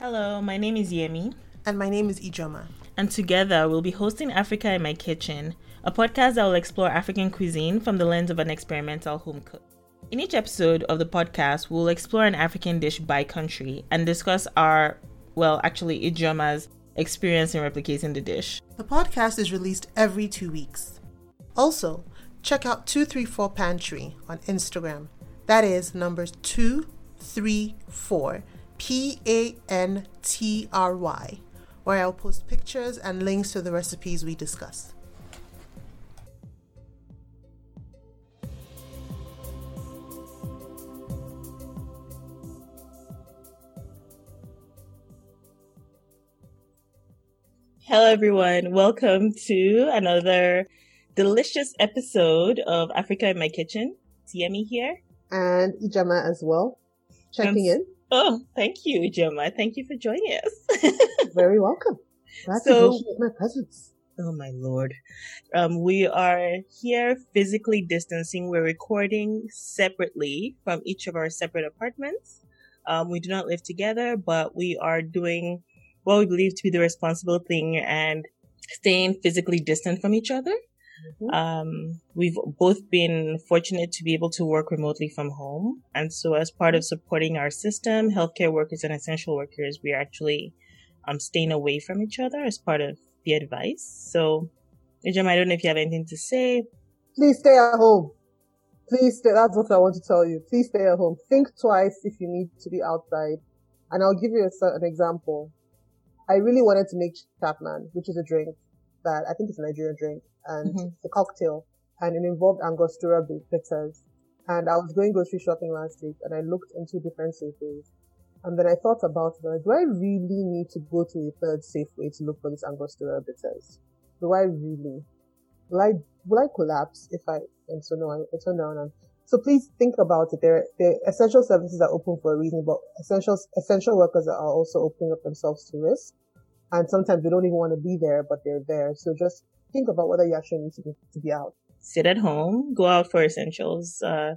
Hello, my name is Yemi. And my name is Ijeoma. And together we'll be hosting Africa in My Kitchen, a podcast that will explore African cuisine from the lens of an experimental home cook. In each episode of the podcast, we'll explore an African dish by country and discuss our, well, actually, Ijeoma's experience in replicating the dish. The podcast is released every two weeks. Also, check out 234 Pantry on Instagram. That is numbers 234 P A N T R Y, where I'll post pictures and links to the recipes we discuss. Hello, everyone. Welcome to another delicious episode of Africa in My Kitchen. It's Yemi here. And Ijeoma as well, checking in. Oh, thank you, Ijeoma. Thank you for joining us. Very welcome. Glad so, to my presence. Oh my lord. Um, we are here physically distancing. We're recording separately from each of our separate apartments. Um, we do not live together, but we are doing what we believe to be the responsible thing and staying physically distant from each other. Mm-hmm. Um, we've both been fortunate to be able to work remotely from home. And so as part of supporting our system, healthcare workers and essential workers, we're actually, um, staying away from each other as part of the advice. So, Ijam, I don't know if you have anything to say. Please stay at home. Please stay. That's what I want to tell you. Please stay at home. Think twice if you need to be outside. And I'll give you a, an example. I really wanted to make Chapman, which is a drink that I think it's a Nigerian drink and mm-hmm. it's a cocktail and it involved Angostura bitters. And I was going grocery shopping last week and I looked into different Safeways. And then I thought about it. Like, do I really need to go to a third Safeway to look for this Angostura bitters? Do I really? Will I, will I collapse if I, and so no, I, I turn around and, so please think about it. There, the essential services are open for a reason, but essential, essential workers are also opening up themselves to risk. And sometimes they don't even want to be there, but they're there. So just think about whether you actually need to be, to be out. Sit at home, go out for essentials, uh,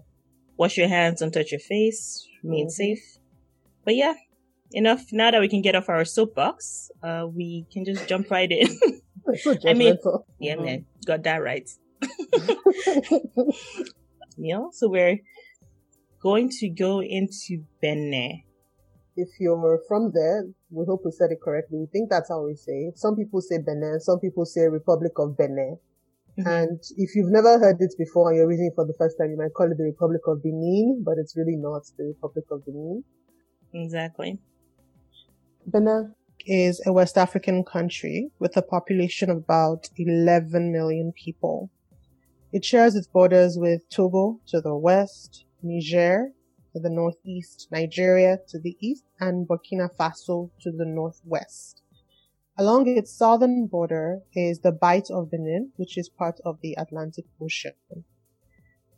wash your hands, don't touch your face, remain mm-hmm. safe. But yeah, enough. Now that we can get off our soapbox, uh, we can just jump right in. so I mean, yeah, mm-hmm. man, got that right. you know, so we're going to go into Benin. If you're from there, we hope we said it correctly. We think that's how we say it. Some people say Benin, some people say Republic of Benin. Mm-hmm. And if you've never heard it before and you're reading it for the first time, you might call it the Republic of Benin, but it's really not the Republic of Benin. Exactly. Benin is a West African country with a population of about 11 million people. It shares its borders with Togo to the west, Niger to the northeast, Nigeria to the east, and Burkina Faso to the northwest. Along its southern border is the Bight of Benin, which is part of the Atlantic Ocean.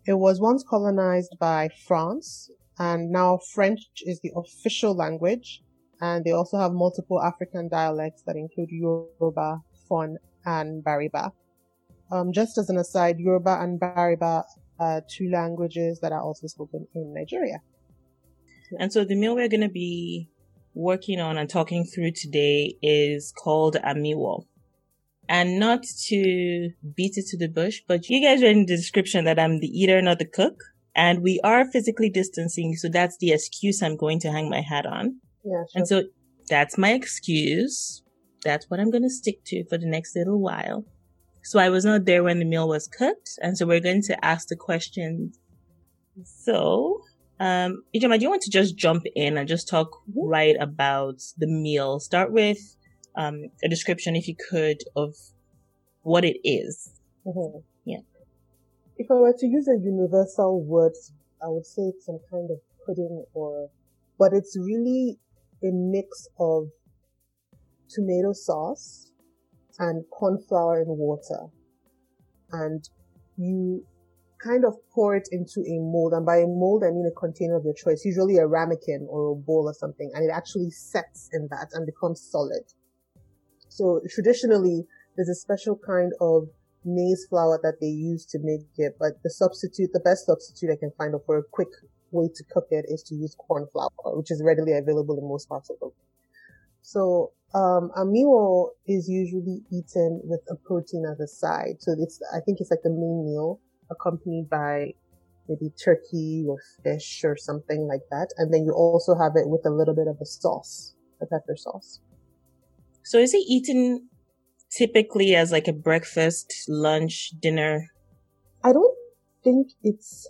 It was once colonized by France, and now French is the official language, and they also have multiple African dialects that include Yoruba, Fon, and Bariba. Um, just as an aside, Yoruba and Bariba are two languages that are also spoken in Nigeria. And so the meal we're going to be working on and talking through today is called Amiwo. And not to beat it to the bush, but you guys read in the description that I'm the eater, not the cook. And we are physically distancing, so that's the excuse I'm going to hang my hat on. Yeah, sure. And so that's my excuse. That's what I'm going to stick to for the next little while. So I was not there when the meal was cooked. And so we're going to ask the questions. So, um, Ijeoma, do you want to just jump in and just talk right about the meal? Start with, um, a description, if you could, of what it is. Mm-hmm. Yeah. If I were to use a universal word, I would say it's some kind of pudding or, but it's really a mix of tomato sauce, and corn flour and water. And you kind of pour it into a mold. And by a mold, I mean a container of your choice, usually a ramekin or a bowl or something. And it actually sets in that and becomes solid. So traditionally, there's a special kind of maize flour that they use to make it, but the substitute, the best substitute I can find for a quick way to cook it is to use corn flour, which is readily available in most parts of the world. So um, amiwo is usually eaten with a protein as a side. So it's, I think it's like the main meal accompanied by maybe turkey or fish or something like that. And then you also have it with a little bit of a sauce, a pepper sauce. So is it eaten typically as like a breakfast, lunch, dinner? I don't think it's,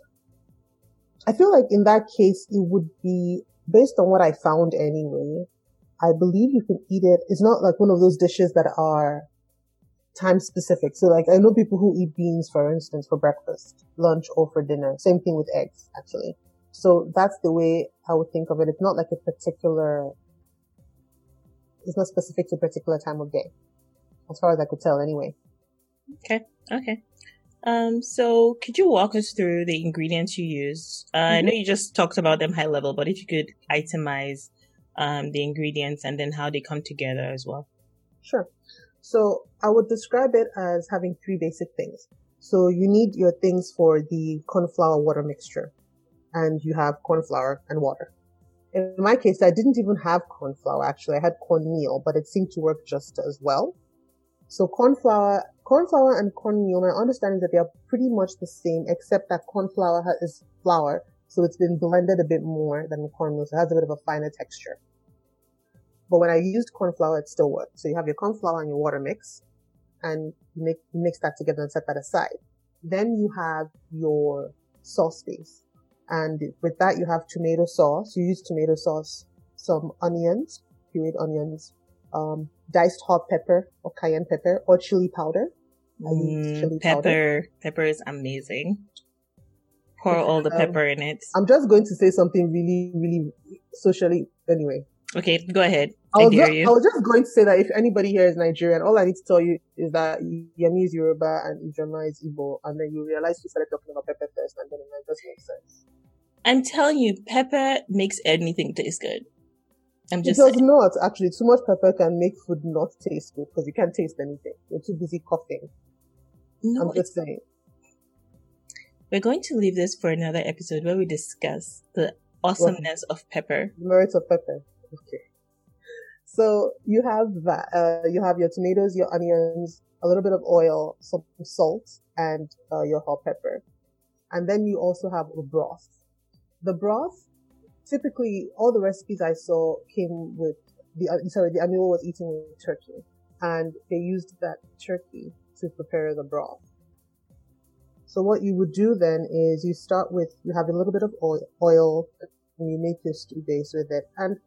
I feel like in that case, it would be based on what I found anyway. I believe you can eat it. It's not like one of those dishes that are time specific. So like I know people who eat beans, for instance, for breakfast, lunch, or for dinner. Same thing with eggs, actually. So that's the way I would think of it. It's not like a particular, it's not specific to a particular time of day, as far as I could tell anyway. Okay. Okay. Um, so could you walk us through the ingredients you use? Uh, mm-hmm. I know you just talked about them high level, but if you could itemize um, the ingredients and then how they come together as well. Sure. So I would describe it as having three basic things. So you need your things for the corn flour water mixture and you have corn flour and water. In my case, I didn't even have corn flour actually. I had cornmeal, but it seemed to work just as well. So corn flour, corn flour and cornmeal, my understanding is that they are pretty much the same, except that corn flour is flour so it's been blended a bit more than cornmeal, so it has a bit of a finer texture. But when I used corn flour, it still worked. So you have your corn flour and your water mix, and you make, mix that together and set that aside. Then you have your sauce base. And with that, you have tomato sauce. You use tomato sauce, some onions, pureed onions, um, diced hot pepper or cayenne pepper or chili powder. Mm, chili pepper, powder. pepper is amazing pour all the um, pepper in it. I'm just going to say something really, really socially anyway. Okay, go ahead. I, I was, just, I was just going to say that if anybody here is Nigerian, all I need to tell you is that Yemi is Yoruba and Ijeoma is Igbo, and then you realize you started talking about pepper first, and then it just makes sense. I'm telling you, pepper makes anything taste good. I'm just. It does saying. not actually. Too much pepper can make food not taste good because you can't taste anything. You're too busy coughing. No, I'm just saying. We're going to leave this for another episode where we discuss the awesomeness of pepper. The merits of pepper. Okay. So you have that. Uh, you have your tomatoes, your onions, a little bit of oil, some salt, and uh, your hot pepper. And then you also have a broth. The broth, typically, all the recipes I saw came with the uh, sorry, the amiwo was eating with turkey, and they used that turkey to prepare the broth. So what you would do then is you start with, you have a little bit of oil, oil and you make your stew base with it. And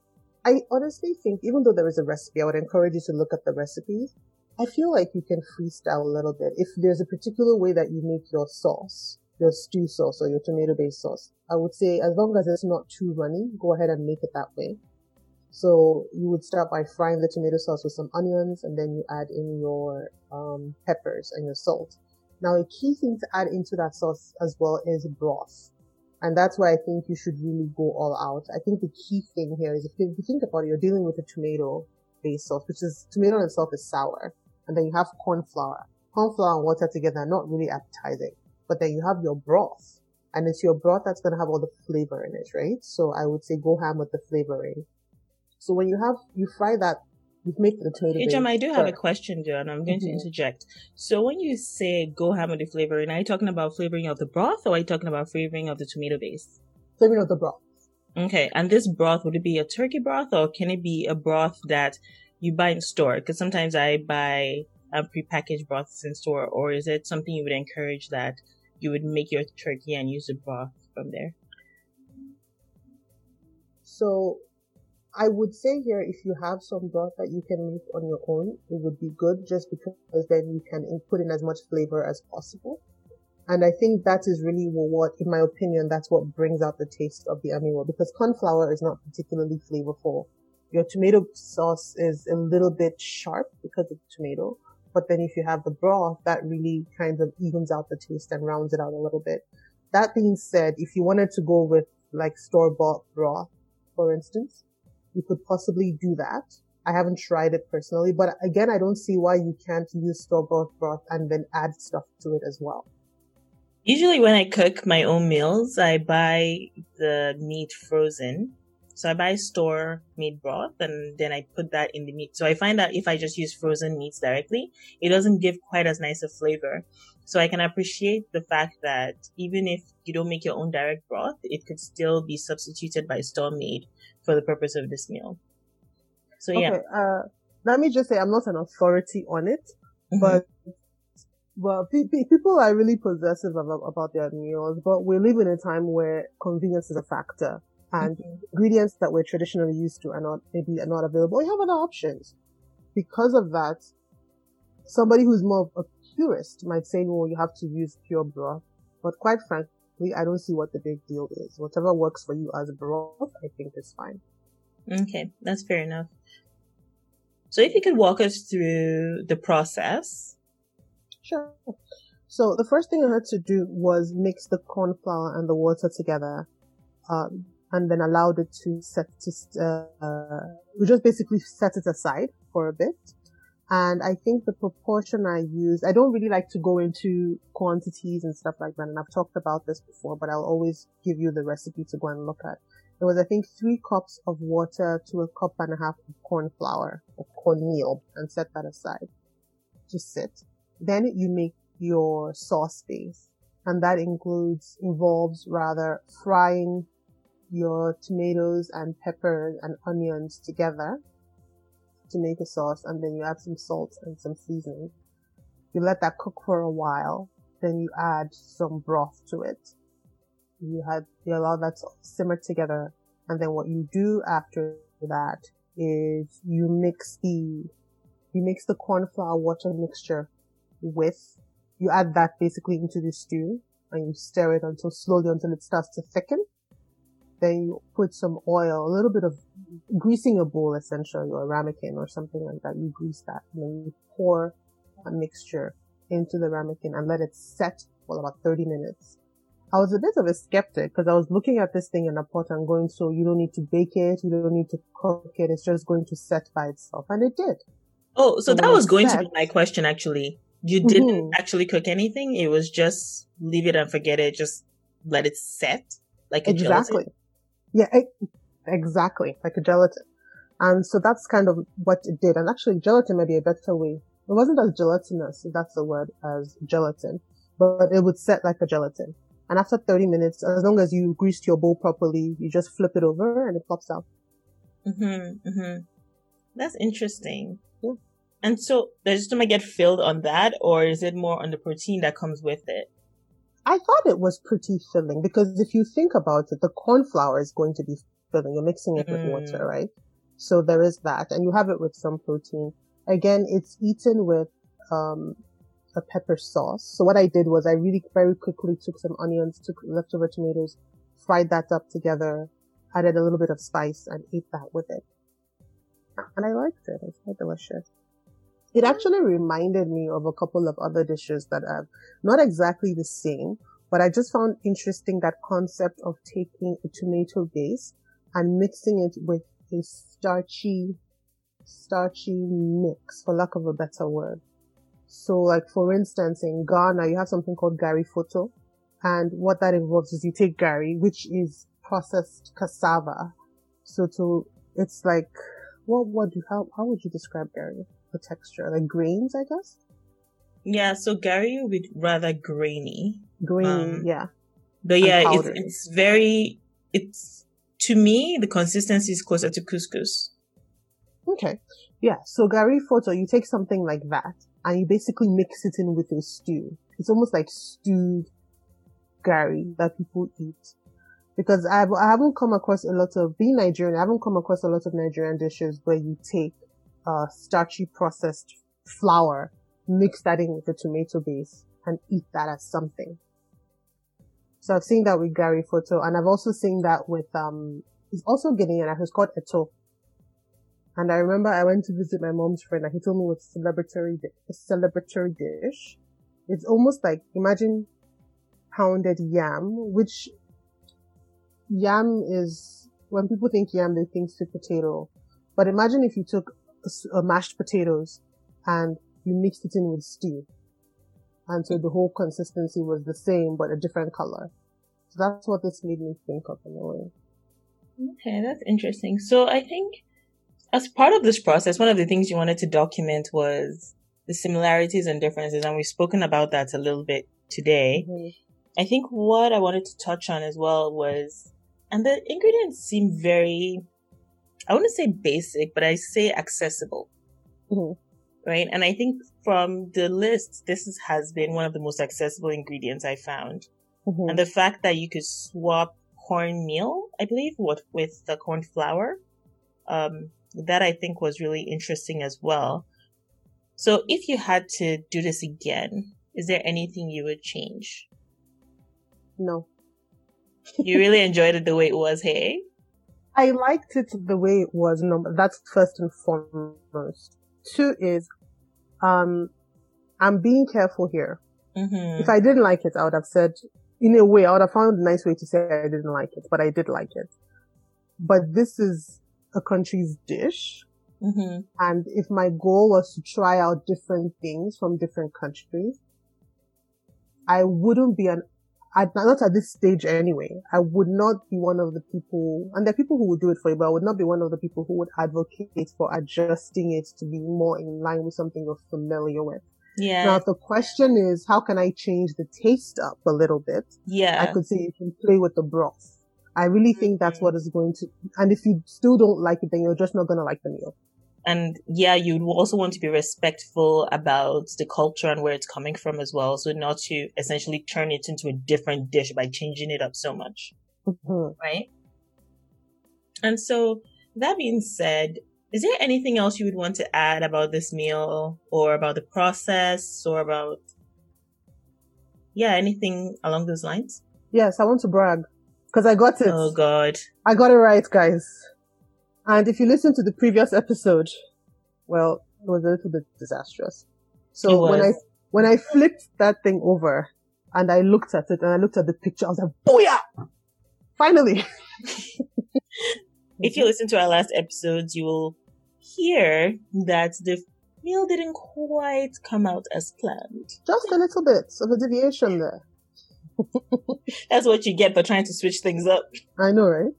I honestly think even though there is a recipe, I would encourage you to look at the recipes. I feel like you can freestyle a little bit. If there's a particular way that you make your sauce, your stew sauce or your tomato based sauce, I would say as long as it's not too runny, go ahead and make it that way. So you would start by frying the tomato sauce with some onions and then you add in your um, peppers and your salt. Now, a key thing to add into that sauce as well is broth. And that's why I think you should really go all out. I think the key thing here is if you, think about it, you're dealing with a tomato based sauce, which is tomato itself is sour. And then you have corn flour. Corn flour and water together are not really appetizing. But then you have your broth. And it's your broth that's going to have all the flavor in it, right? So I would say go ham with the flavoring. So when you have, you fry that You've made the tomato. Hey, Jam, I do have a question, John. I'm going mm-hmm. to interject. So when you say go ham with the flavoring, are you talking about flavoring of the broth or are you talking about flavoring of the tomato base? Flavoring of the broth. Okay. And this broth, would it be a turkey broth or can it be a broth that you buy in store? Because sometimes I buy um, prepackaged broths in store, or is it something you would encourage that you would make your turkey and use the broth from there? So I would say here, if you have some broth that you can make on your own, it would be good just because then you can put in as much flavor as possible. And I think that is really what, in my opinion, that's what brings out the taste of the amiwo because corn flour is not particularly flavorful. Your tomato sauce is a little bit sharp because of the tomato. But then if you have the broth, that really kind of evens out the taste and rounds it out a little bit. That being said, if you wanted to go with like store bought broth, for instance, you could possibly do that. I haven't tried it personally, but again, I don't see why you can't use store-bought broth and then add stuff to it as well. Usually when I cook my own meals, I buy the meat frozen So I buy store meat broth and then I put that in the meat. So I find that if I just use frozen meats directly, it doesn't give quite as nice a flavor. So I can appreciate the fact that even if you don't make your own direct broth, it could still be substituted by store made for the purpose of this meal. So yeah. Okay, uh, let me just say I'm not an authority on it, Mhm. but well, pe- pe- people are really possessive about, about their meals, but we live in a time where convenience is a factor and Mhm. ingredients that we're traditionally used to are not, maybe are not available. You have other options. Because of that, somebody who's more of a purist might say, well, you have to use pure broth. But quite frankly, I don't see what the big deal is. Whatever works for you as a broth, I think is fine. Okay, that's fair enough. So if you could walk us through the process. Sure. So the first thing I had to do was mix the corn flour and the water together, um, and then allowed it to set to, uh, we just basically set it aside for a bit. And I think the proportion I use, I don't really like to go into quantities and stuff like that. And I've talked about this before, but I'll always give you the recipe to go and look at. It was, I think, three cups of water to a cup and a half of corn flour or cornmeal and set that aside to sit. Then you make your sauce base and that includes, involves rather frying your tomatoes and peppers and onions together to make a sauce and then you add some salt and some seasoning. You let that cook for a while, then you add some broth to it. You had, you allow that to simmer together and then what you do after that is you mix the, you mix the corn flour water mixture with, you add that basically into the stew and you stir it until slowly until it starts to thicken. Then you put some oil, a little bit of greasing a bowl essentially or a ramekin or something like that. You grease that and then you pour a mixture into the ramekin and let it set for about 30 minutes. I was a bit of a skeptic because I was looking at this thing in a pot and going, so you don't need to bake it, you don't need to cook it, it's just going to set by itself. And it did. Oh, so So that was going to be my question actually. You didn't Mhm. actually cook anything. It was just leave it and forget it. Just let it set like a gelatin. Exactly. Yeah, e- exactly. Like a gelatin. And so that's kind of what it did. And actually gelatin may be a better way. It wasn't as gelatinous, if that's the word, as gelatin, but it would set like a gelatin. And after 30 minutes, as long as you greased your bowl properly, you just flip it over and it pops out. Mm-hmm, mm-hmm. That's interesting. Yeah. And so does your stomach get filled on that or is it more on the protein that comes with it? I thought it was pretty filling because if you think about it, the corn flour is going to be filling. You're mixing it with Mm. water, right? So there is that. And you have it with some protein. Again, it's eaten with, um, a pepper sauce. So what I did was I really very quickly took some onions, took leftover tomatoes, fried that up together, added a little bit of spice and ate that with it. And I liked it. It's quite delicious. It actually reminded me of a couple of other dishes that are not exactly the same, but I just found interesting that concept of taking a tomato base and mixing it with a starchy, starchy mix, for lack of a better word. So like, for instance, in Ghana, you have something called Gari Foto. And what that involves is you take Gari, which is processed cassava. So to, it's like, what, what do, how, how would you describe Gari? The texture, like grains, I guess? Yeah, so Gari would be rather grainy. Grainy, Um, yeah. But yeah, it's, it's very, it's, to me, the consistency is closer to couscous. Okay. Yeah. So Gari Foto, you take something like that and you basically mix it in with a stew. It's almost like stewed Gari that people eat. Because I've, I haven't come across a lot of, being Nigerian, I haven't come across a lot of Nigerian dishes where you take, uh, starchy processed flour, mix that in with a tomato base and eat that as something. So I've seen that with Gari Foto and I've also seen that with, um, it's also Ghanaian, it's called Eto. And I remember I went to visit my mom's friend and he told me what's celebratory, di- a celebratory dish. It's almost like, imagine pounded yam, which yam is, when people think yam, they think sweet potato. But imagine if you took a uh, mashed potatoes and you mixed it in with stew. And so the whole consistency was the same, but a different color. So that's what this made me think of in a way. Okay, that's interesting. So I think as part of this process, one of the things you wanted to document was the similarities and differences, and we've spoken about that a little bit today. Mhm. I think what I wanted to touch on as well was, and the ingredients seem very, I wouldn't say basic, but I say accessible, Mhm. Right? And I think from the list, this is, has been one of the most accessible ingredients I found. Mhm. And the fact that you could swap cornmeal, I believe, with, with the corn flour, um, that I think was really interesting as well. So if you had to do this again, is there anything you would change? No. You really enjoyed it the way it was, hey? I liked it the way it was. No, that's first and foremost. Two is, um, I'm being careful here. Mm-hmm. If I didn't like it, I would have said, in a way, I would have found a nice way to say I didn't like it, but I did like it. But this is a country's dish. Mm-hmm. And if my goal was to try out different things from different countries, I wouldn't be an, at, not at this stage anyway, I would not be one of the people, and there are people who would do it for you, but I would not be one of the people who would advocate for adjusting it to be more in line with something you're familiar with. Yeah. Now, if the question is, how can I change the taste up a little bit? yeah. I could say you can play with the broth. I really think that's what is going to, and if you still don't like it, then you're just not going to like the meal. And yeah, you'd also want to be respectful about the culture and where it's coming from as well. So not to essentially turn it into a different dish by changing it up so much. Mhm. right? And so that being said, is there anything else you would want to add about this meal or about the process or about, yeah, anything along those lines? Yes, I want to brag because I got it. Oh God. I got it right, guys. And if you listen to the previous episode, well, it was a little bit disastrous. So when I when I flipped that thing over and I looked at it and I looked at the picture, I was like, "Booyah! Finally!" If you listen to our last episodes, you will hear that the meal didn't quite come out as planned. Just a little bit of a deviation there. That's what you get for trying to switch things up. I know, right?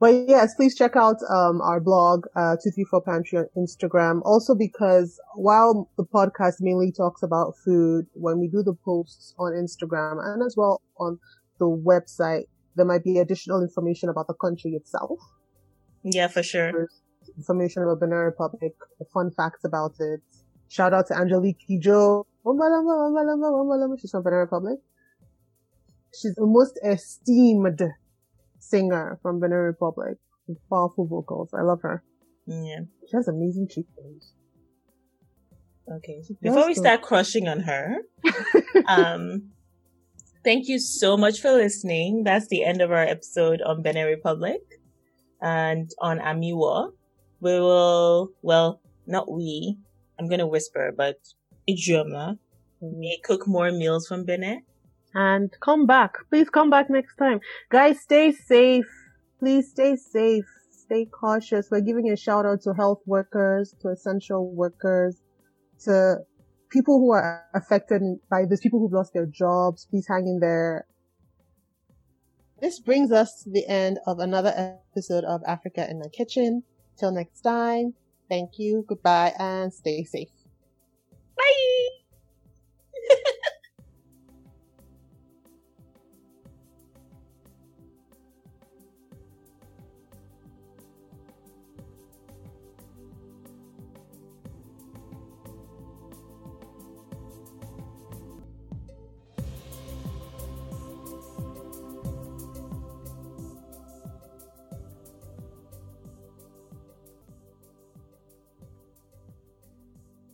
But yes, please check out um, our blog, uh, 234 Pantry on Instagram. Also because while the podcast mainly talks about food, when we do the posts on Instagram and as well on the website, there might be additional information about the country itself. Yeah, for sure. There's information about Benin Republic, fun facts about it. Shout out to Angélique Kidjo. She's from Benin Republic. She's the most esteemed singer from Benin Republic with powerful vocals. I love her. Yeah. She has amazing cheekbones. Okay. Before we start crushing on her, um, thank you so much for listening. That's the end of our episode on Benin Republic and on Amiwo. We will, well, not we. I'm gonna whisper, but Ijeoma may cook more meals from Benin. And come back. Please come back next time. Guys, stay safe. Please stay safe. Stay cautious. We're giving a shout out to health workers, to essential workers, to people who are affected by this, people who've lost their jobs. Please hang in there. This brings us to the end of another episode of Africa in the Kitchen. Till next time, thank you, goodbye, and stay safe. Bye!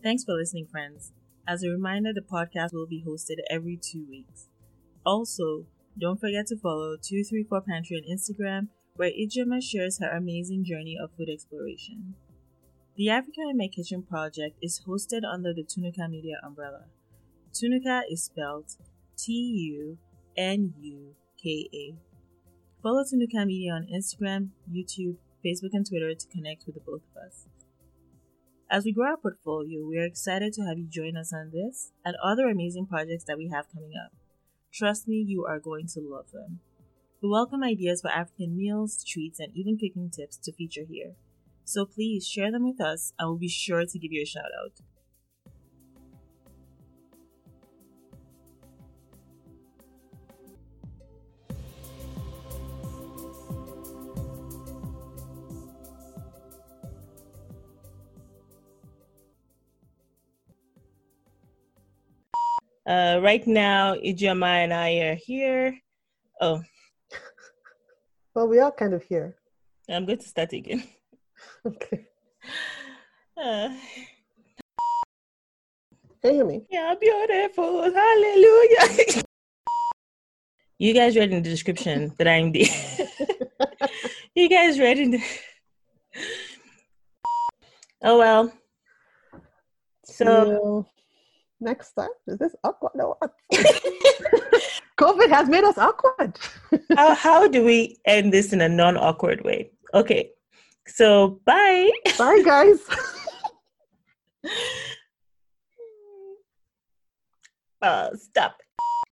Thanks for listening, friends. As a reminder, the podcast will be hosted every two weeks. Also, don't forget to follow 234 Pantry on Instagram, where Ijeoma shares her amazing journey of food exploration. The Africa in My Kitchen project is hosted under the Tunuka Media umbrella. Tunuka is spelled T U N U K A. Follow Tunuka Media on Instagram, YouTube, Facebook, and Twitter to connect with the both of us. As we grow our portfolio, we are excited to have you join us on this and other amazing projects that we have coming up. Trust me, you are going to love them. We welcome ideas for African meals, treats, and even cooking tips to feature here. So please share them with us and we'll be sure to give you a shout out. Uh, right now, Ijeoma and I are here. Oh, Well, we are kind of here. I'm going to start again. Okay. Uh, Can you hear me? yeah, beautiful. Hallelujah. you guys read in the description that I'm the. you guys read in the. Oh well. So next time. Is this awkward or what? COVID has made us awkward. how how do we end this in a non-awkward way? Okay. So bye. Bye, guys. Uh, stop.